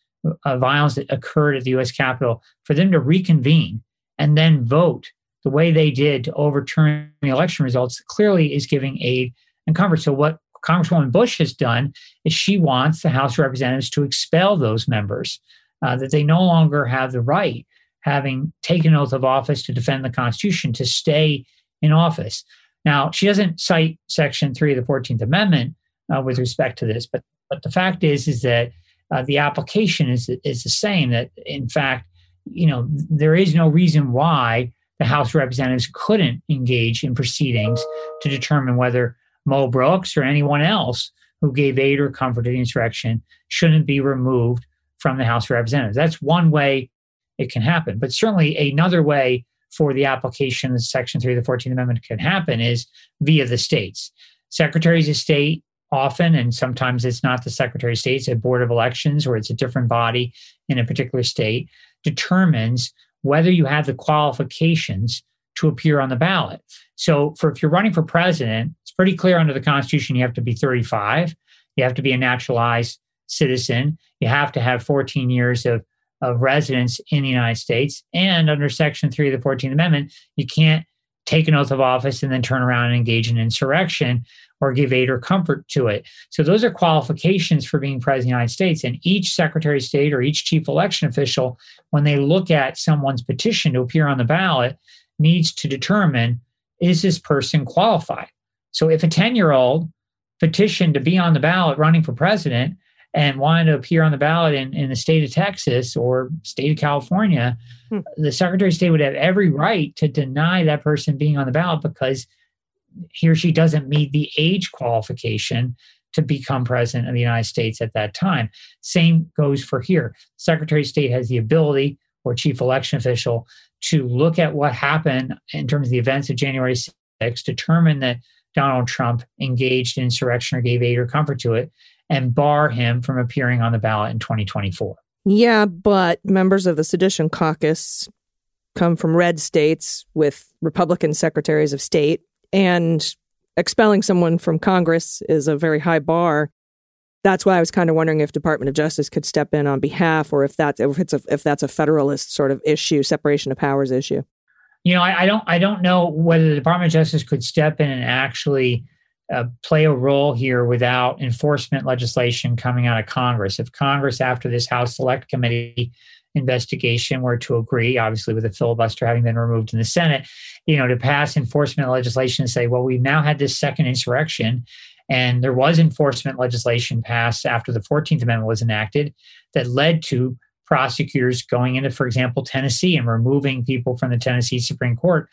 uh, violence that occurred at the US Capitol, for them to reconvene and then vote the way they did to overturn the election results clearly is giving aid and comfort. So, what Congresswoman Bush has done is she wants the House of Representatives to expel those members, uh, that they no longer have the right, having taken oath of office to defend the Constitution, to stay in office. Now, she doesn't cite Section 3 of the 14th Amendment uh, with respect to this, but, but the fact is, is that uh, the application is, is the same, that in fact, you know, there is no reason why the House of Representatives couldn't engage in proceedings to determine whether Mo Brooks or anyone else who gave aid or comfort to the insurrection shouldn't be removed from the House of Representatives. That's one way it can happen. But certainly another way for the application of Section 3 of the 14th Amendment can happen is via the states. Secretaries of State often, and sometimes it's not the Secretary of State, it's a Board of Elections or it's a different body in a particular state, determines whether you have the qualifications to appear on the ballot. So, for if you're running for president, it's pretty clear under the Constitution you have to be 35, you have to be a naturalized citizen, you have to have 14 years of, of residence in the United States, and under Section 3 of the 14th Amendment, you can't take an oath of office and then turn around and engage in insurrection or give aid or comfort to it. So those are qualifications for being president of the United States. And each secretary of state or each chief election official, when they look at someone's petition to appear on the ballot, needs to determine is this person qualified? So if a 10 year old petitioned to be on the ballot running for president and wanted to appear on the ballot in, in the state of Texas or state of California, hmm. the Secretary of State would have every right to deny that person being on the ballot because he or she doesn't meet the age qualification to become president of the United States at that time. Same goes for here. Secretary of State has the ability or chief election official to look at what happened in terms of the events of January 6th, determine that Donald Trump engaged in insurrection or gave aid or comfort to it, and bar him from appearing on the ballot in 2024. Yeah, but members of the Sedition Caucus come from red states with Republican secretaries of state and expelling someone from Congress is a very high bar. That's why I was kind of wondering if Department of Justice could step in on behalf, or if that's if it's a, if that's a federalist sort of issue, separation of powers issue. You know, I, I don't I don't know whether the Department of Justice could step in and actually uh, play a role here without enforcement legislation coming out of Congress. If Congress, after this House Select Committee investigation were to agree, obviously with the filibuster having been removed in the Senate, you know, to pass enforcement legislation and say, well, we've now had this second insurrection. And there was enforcement legislation passed after the 14th Amendment was enacted that led to prosecutors going into, for example, Tennessee and removing people from the Tennessee Supreme Court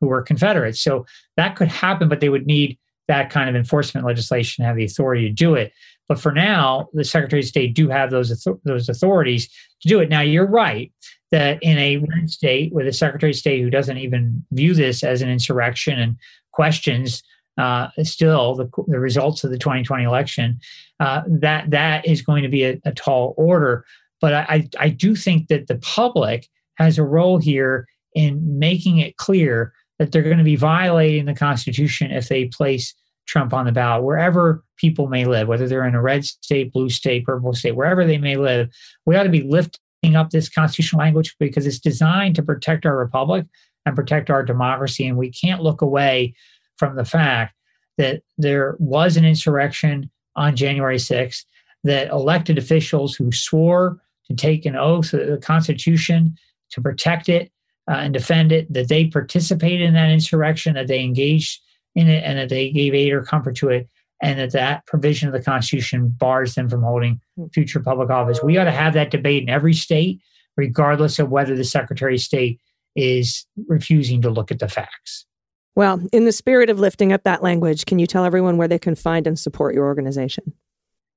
who were Confederates. So that could happen, but they would need that kind of enforcement legislation to have the authority to do it. But for now, the Secretary of State do have those those authorities to do it. Now, you're right that in a red state with a Secretary of State who doesn't even view this as an insurrection and questions uh, still the, the, results of the 2020 election, uh, that that is going to be a, a tall order. But I, I do think that the public has a role here in making it clear that they're going to be violating the Constitution if they place Trump on the ballot, wherever people may live, whether they're in a red state, blue state, purple state, wherever they may live, we ought to be lifting up this constitutional language because it's designed to protect our republic and protect our democracy. And we can't look away from the fact that there was an insurrection on January 6th, that elected officials who swore to take an oath to the Constitution to protect it uh, and defend it, that they participated in that insurrection, that they engaged in it and that they gave aid or comfort to it and that that provision of the constitution bars them from holding hmm. future public office. We ought to have that debate in every state regardless of whether the secretary of state is refusing to look at the facts. Well in the spirit of lifting up that language can you tell everyone where they can find and support your organization?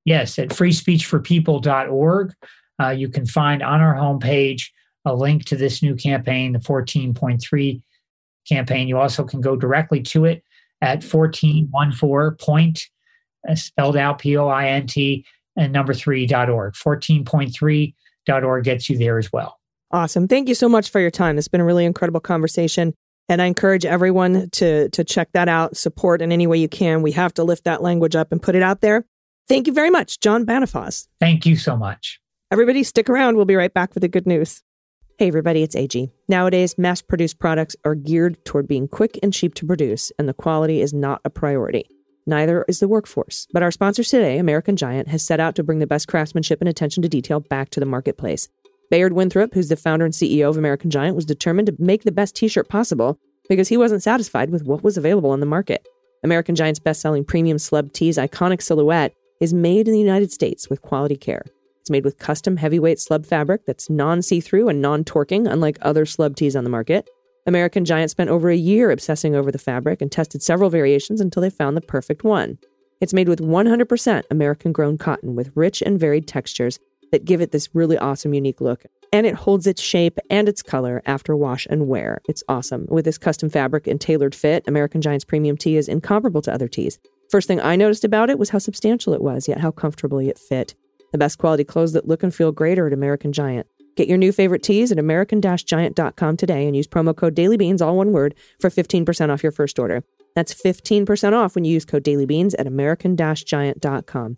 Yes at freespeechforpeople.org uh, you can find on our homepage a link to this new campaign the 14.3 campaign. You also can go directly to it at 1414 point, uh, spelled out P O I N T, and number three.org. 14.3 Org gets you there as well. Awesome. Thank you so much for your time. It's been a really incredible conversation. And I encourage everyone to, to check that out, support in any way you can. We have to lift that language up and put it out there. Thank you very much, John Bonifaz. Thank you so much. Everybody, stick around. We'll be right back with the good news. Hey, everybody, it's AG. Nowadays, mass produced products are geared toward being quick and cheap to produce, and the quality is not a priority. Neither is the workforce. But our sponsor today, American Giant, has set out to bring the best craftsmanship and attention to detail back to the marketplace. Bayard Winthrop, who's the founder and CEO of American Giant, was determined to make the best t shirt possible because he wasn't satisfied with what was available on the market. American Giant's best selling premium slub tee's iconic silhouette is made in the United States with quality care. It's made with custom heavyweight slub fabric that's non see through and non torquing, unlike other slub tees on the market. American Giant spent over a year obsessing over the fabric and tested several variations until they found the perfect one. It's made with 100% American grown cotton with rich and varied textures that give it this really awesome, unique look. And it holds its shape and its color after wash and wear. It's awesome. With this custom fabric and tailored fit, American Giant's premium tee is incomparable to other tees. First thing I noticed about it was how substantial it was, yet how comfortably it fit. The best quality clothes that look and feel great at American Giant. Get your new favorite tees at american-giant.com today and use promo code DailyBeans, all one word, for 15% off your first order. That's 15% off when you use code DailyBeans at american-giant.com.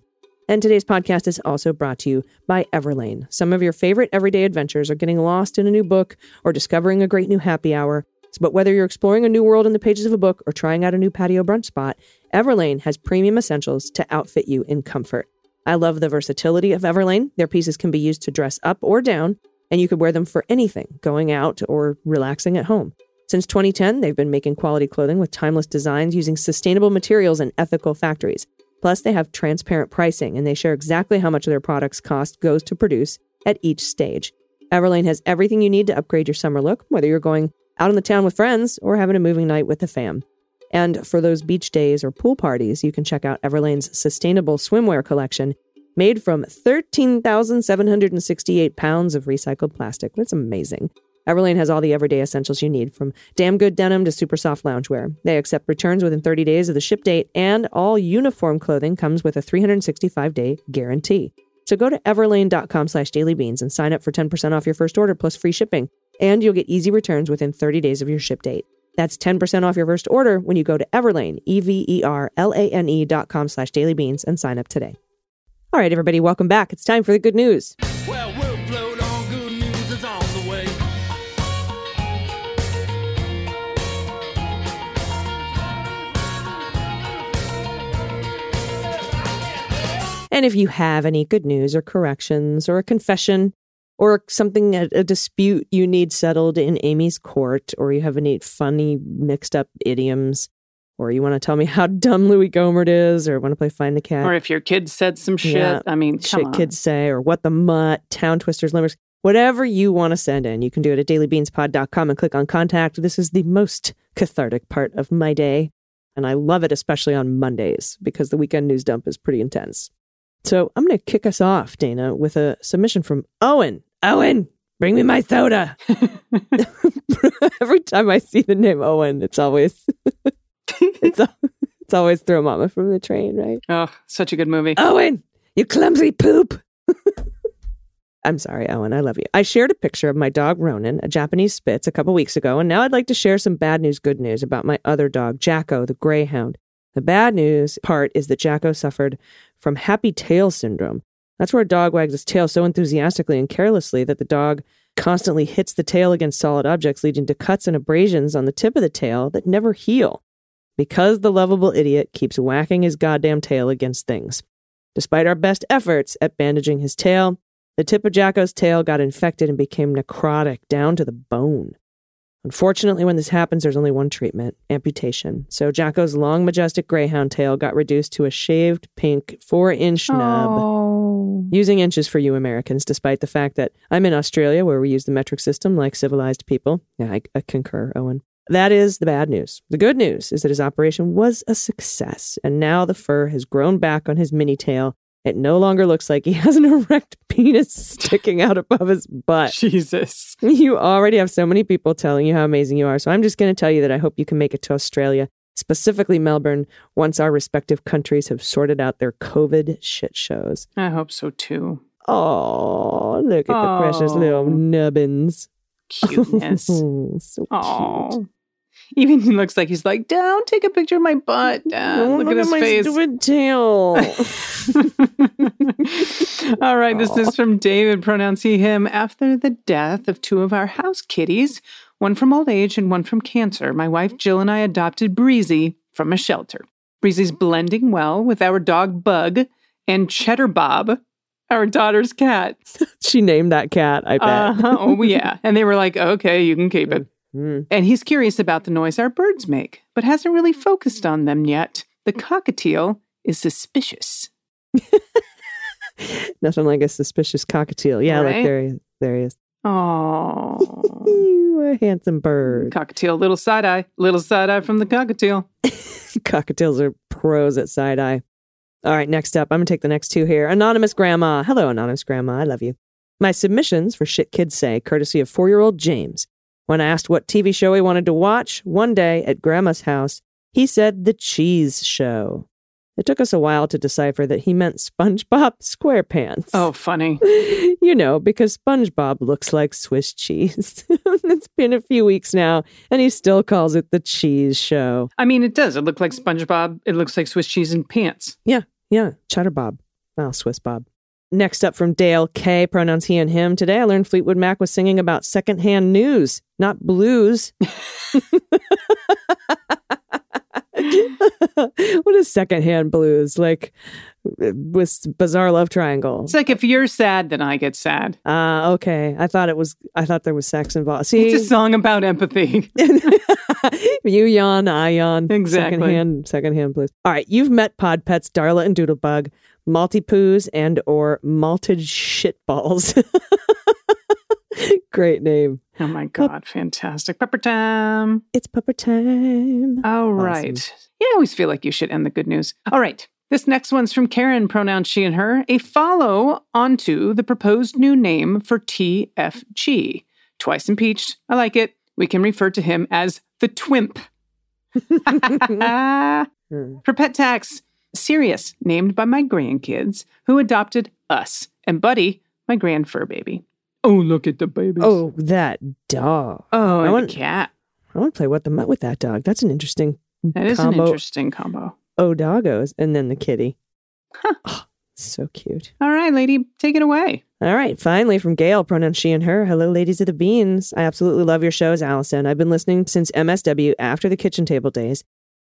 And today's podcast is also brought to you by Everlane. Some of your favorite everyday adventures are getting lost in a new book or discovering a great new happy hour. But whether you're exploring a new world in the pages of a book or trying out a new patio brunch spot, Everlane has premium essentials to outfit you in comfort. I love the versatility of Everlane. Their pieces can be used to dress up or down, and you could wear them for anything, going out or relaxing at home. Since 2010, they've been making quality clothing with timeless designs using sustainable materials and ethical factories. Plus, they have transparent pricing and they share exactly how much of their products cost goes to produce at each stage. Everlane has everything you need to upgrade your summer look, whether you're going out in the town with friends or having a moving night with the fam. And for those beach days or pool parties, you can check out Everlane's sustainable swimwear collection made from 13,768 pounds of recycled plastic. That's amazing. Everlane has all the everyday essentials you need, from damn good denim to super soft loungewear. They accept returns within 30 days of the ship date, and all uniform clothing comes with a 365-day guarantee. So go to everlane.com slash dailybeans and sign up for 10% off your first order plus free shipping. And you'll get easy returns within 30 days of your ship date. That's 10% off your first order when you go to Everlane, E-V-E-R-L-A-N-E dot com slash dailybeans and sign up today. All right, everybody, welcome back. It's time for the good news. Well, we'll float on. Good news is on the way. And if you have any good news or corrections or a confession or something, a, a dispute you need settled in Amy's court, or you have any funny mixed up idioms, or you want to tell me how dumb Louis Gohmert is, or want to play Find the Cat, Or if your kid said some shit. Yeah. I mean, shit on. kids say, or what the mutt, town twisters, limericks, whatever you want to send in, you can do it at dailybeanspod.com and click on contact. This is the most cathartic part of my day. And I love it, especially on Mondays, because the weekend news dump is pretty intense. So I'm going to kick us off, Dana, with a submission from Owen. Owen, bring me my soda. Every time I see the name Owen, it's always it's, it's always throw mama from the train, right? Oh, such a good movie. Owen, you clumsy poop. I'm sorry, Owen. I love you. I shared a picture of my dog Ronan, a Japanese Spitz, a couple weeks ago, and now I'd like to share some bad news, good news about my other dog, Jacko, the Greyhound. The bad news part is that Jacko suffered from happy tail syndrome. That's where a dog wags its tail so enthusiastically and carelessly that the dog constantly hits the tail against solid objects, leading to cuts and abrasions on the tip of the tail that never heal because the lovable idiot keeps whacking his goddamn tail against things. Despite our best efforts at bandaging his tail, the tip of Jacko's tail got infected and became necrotic down to the bone. Unfortunately, when this happens, there's only one treatment amputation. So Jacko's long, majestic greyhound tail got reduced to a shaved pink four inch nub. Oh. Using inches for you Americans, despite the fact that I'm in Australia where we use the metric system like civilized people. Yeah, I, I concur, Owen. That is the bad news. The good news is that his operation was a success, and now the fur has grown back on his mini tail. It no longer looks like he has an erect penis sticking out above his butt. Jesus. You already have so many people telling you how amazing you are. So I'm just going to tell you that I hope you can make it to Australia, specifically Melbourne, once our respective countries have sorted out their COVID shit shows. I hope so too. Oh, look at the precious little nubbins. Cuteness. so cute. Even he looks like he's like, down, take a picture of my butt. Dad. Oh, look, at his my face. stupid tail. All right, this is from David, pronouns he, him. After the death of two of our house kitties, one from old age and one from cancer, my wife Jill and I adopted Breezy from a shelter. Breezy's blending well with our dog Bug and Cheddar Bob, our daughter's cat. she named that cat, I bet. Uh-huh. Oh, yeah. And they were like, okay, you can keep it. Mm. And he's curious about the noise our birds make, but hasn't really focused on them yet. The cockatiel is suspicious. Nothing like a suspicious cockatiel. Yeah, Right? like there he is. There he is. Oh, You a handsome bird. cockatiel, little side eye, little side eye from the cockatiel. Cockatiels are pros at side eye. All right, next up, I'm going to take the next two here. Anonymous Grandma. Hello, Anonymous Grandma. I love you. My submissions for Shit Kids Say, courtesy of four year old James. When I asked what TV show he wanted to watch, one day at Grandma's house, he said The Cheese Show. It took us a while to decipher that he meant SpongeBob SquarePants. Oh, funny. you know, because SpongeBob looks like Swiss cheese. it's been a few weeks now, and he still calls it the cheese show. I mean, it does. It looked like SpongeBob. It looks like Swiss cheese and pants. Yeah, yeah, Cheddar Bob. Oh, Swiss Bob. Next up from Dale K, pronouns he and him. Today I learned Fleetwood Mac was singing about secondhand news, not blues. what is secondhand blues? Like with Bizarre Love Triangle. It's like if you're sad, then I get sad. Ah, okay. I thought it was. I thought there was sex involved. See, It's a song about empathy. you yawn, I yawn. Exactly. Secondhand, secondhand blues. All right, you've met pod pets Darla and Doodlebug, Maltipoos, and or malted shitballs. Great name. Oh my God, fantastic. Pepper time. It's pupper time. All right. Yeah, I always feel like you should end the good news. All right. This next one's from Karen, pronouns she and her, a follow onto the proposed new name for TFG. Twice impeached. I like it. We can refer to him as the Twimp. for pet tax, Sirius, named by my grandkids, who adopted us, and Buddy, my grand fur baby. Oh, look at the babies. Oh, that dog. oh, I and want- the cat. I want to play what the mutt with that dog. That's an interesting That is combo. an interesting combo. Oh, doggos, and then the kitty. Oh, so cute. All right, lady, take it away. All right, finally from Gail, pronouns she and her. Hello, ladies of the beans. I absolutely love your shows, Allison. I've been listening since MSW after the kitchen table days.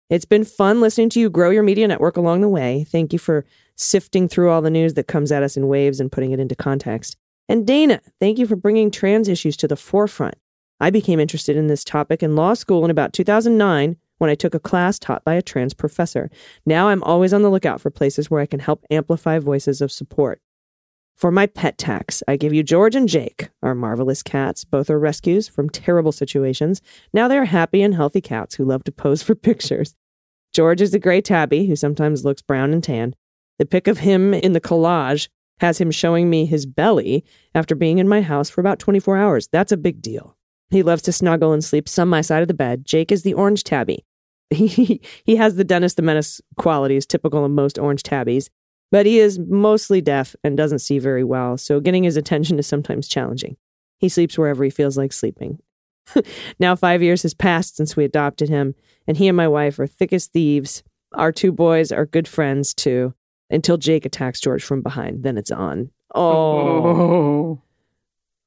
It's been fun listening to you grow your media network along the way. Thank you for sifting through all the news that comes at us in waves and putting it into context. And Dana, thank you for bringing trans issues to the forefront. I became interested in this topic in law school in about 2009 when I took a class taught by a trans professor. Now I'm always on the lookout for places where I can help amplify voices of support. For my pet tax, I give you George and Jake, our marvelous cats. Both are rescues from terrible situations. Now they are happy and healthy cats who love to pose for pictures. George is a gray tabby who sometimes looks brown and tan. The pic of him in the collage has him showing me his belly after being in my house for about 24 hours. That's a big deal. He loves to snuggle and sleep some my side of the bed. Jake is the orange tabby. He, he has the Dennis the Menace qualities typical of most orange tabbies, but he is mostly deaf and doesn't see very well, so getting his attention is sometimes challenging. He sleeps wherever he feels like sleeping. now, five years has passed since we adopted him, and he and my wife are thick as thieves. Our two boys are good friends, too, until Jake attacks George from behind. Then it's on. Oh, Oh.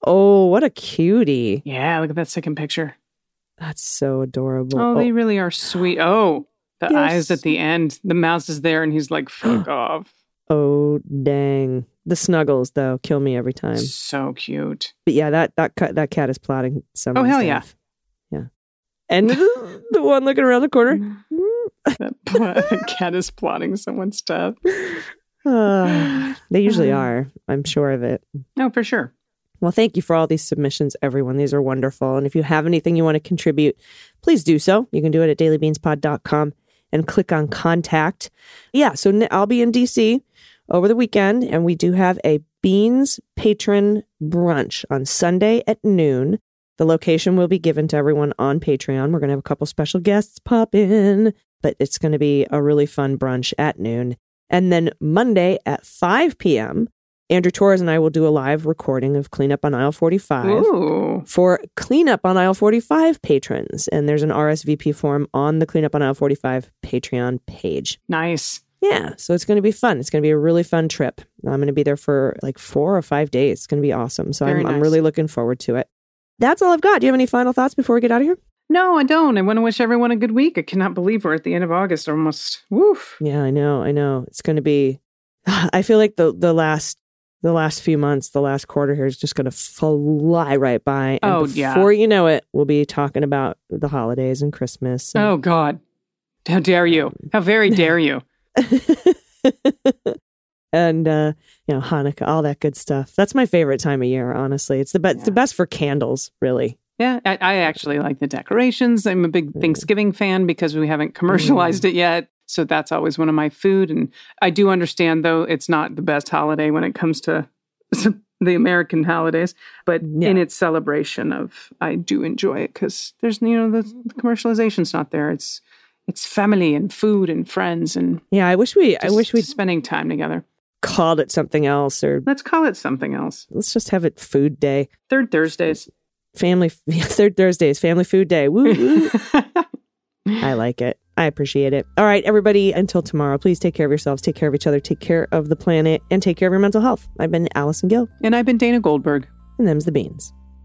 oh, what a cutie. Yeah, look at that second picture. That's so adorable. Oh, they oh. really are sweet. Oh, the Yes. eyes at the end. The mouse is there and he's like, fuck off. Oh, dang. The snuggles, though, kill me every time. So cute. But yeah, that that cat, that cat is plotting some. Oh, hell yeah. yeah. And the, one looking around the corner. That pl- cat is plotting someone's death. Ah, they usually are. I'm sure of it. No, for sure. Well, thank you for all these submissions, everyone. These are wonderful. And if you have anything you want to contribute, please do so. You can do it at dailybeanspod.com and click on contact. Yeah, so I'll be in DC over the weekend, and we do have a Beans patron brunch on Sunday at noon. The location will be given to everyone on Patreon. We're going to have a couple special guests pop in, but it's going to be a really fun brunch at noon. And then Monday at 5 p.m., Andrew Torres and I will do a live recording of Cleanup on Aisle 45 Ooh. for Cleanup on Aisle 45 patrons. And there's an RSVP form on the Cleanup on Aisle 45 Patreon page. Nice. Yeah, so it's going to be fun. It's going to be a really fun trip. I'm going to be there for like four or five days. It's going to be awesome. So I'm, I'm really looking forward to it. That's all I've got. Do you have any final thoughts before we get out of here? No, I don't. I want to wish everyone a good week. I cannot believe we're at the end of August almost. Woof. Yeah, I know. I know. It's going to be. I feel like the the last the last few months, the last quarter here is just going to fly right by. And Oh, yeah. Before you know it, we'll be talking about the holidays and Christmas. and- Oh, God. How dare you? How very dare you? and uh, you know Hanukkah, all that good stuff. That's my favorite time of year. Honestly, it's the best. The best for candles, really. Yeah, I, I actually like the decorations. I'm a big Thanksgiving fan because we haven't commercialized it yet. So that's always one of my food. And I do understand, though, it's not the best holiday when it comes to the American holidays, but Yeah. in its celebration of, I do enjoy it because there's, you know, the, the commercialization's not there. It's, it's family and food and friends and Yeah, I wish we. I wish we spending time together. called it something else, or Let's call it something else. let's just have it Food Day, Third Thursdays. Family Third Thursdays, Family Food Day. Woo! woo. I like it. I appreciate it. All right, everybody. Until tomorrow, please take care of yourselves, take care of each other, take care of the planet, and take care of your mental health. I've been Allison Gill. and I've been Dana Goldberg. And them's the beans.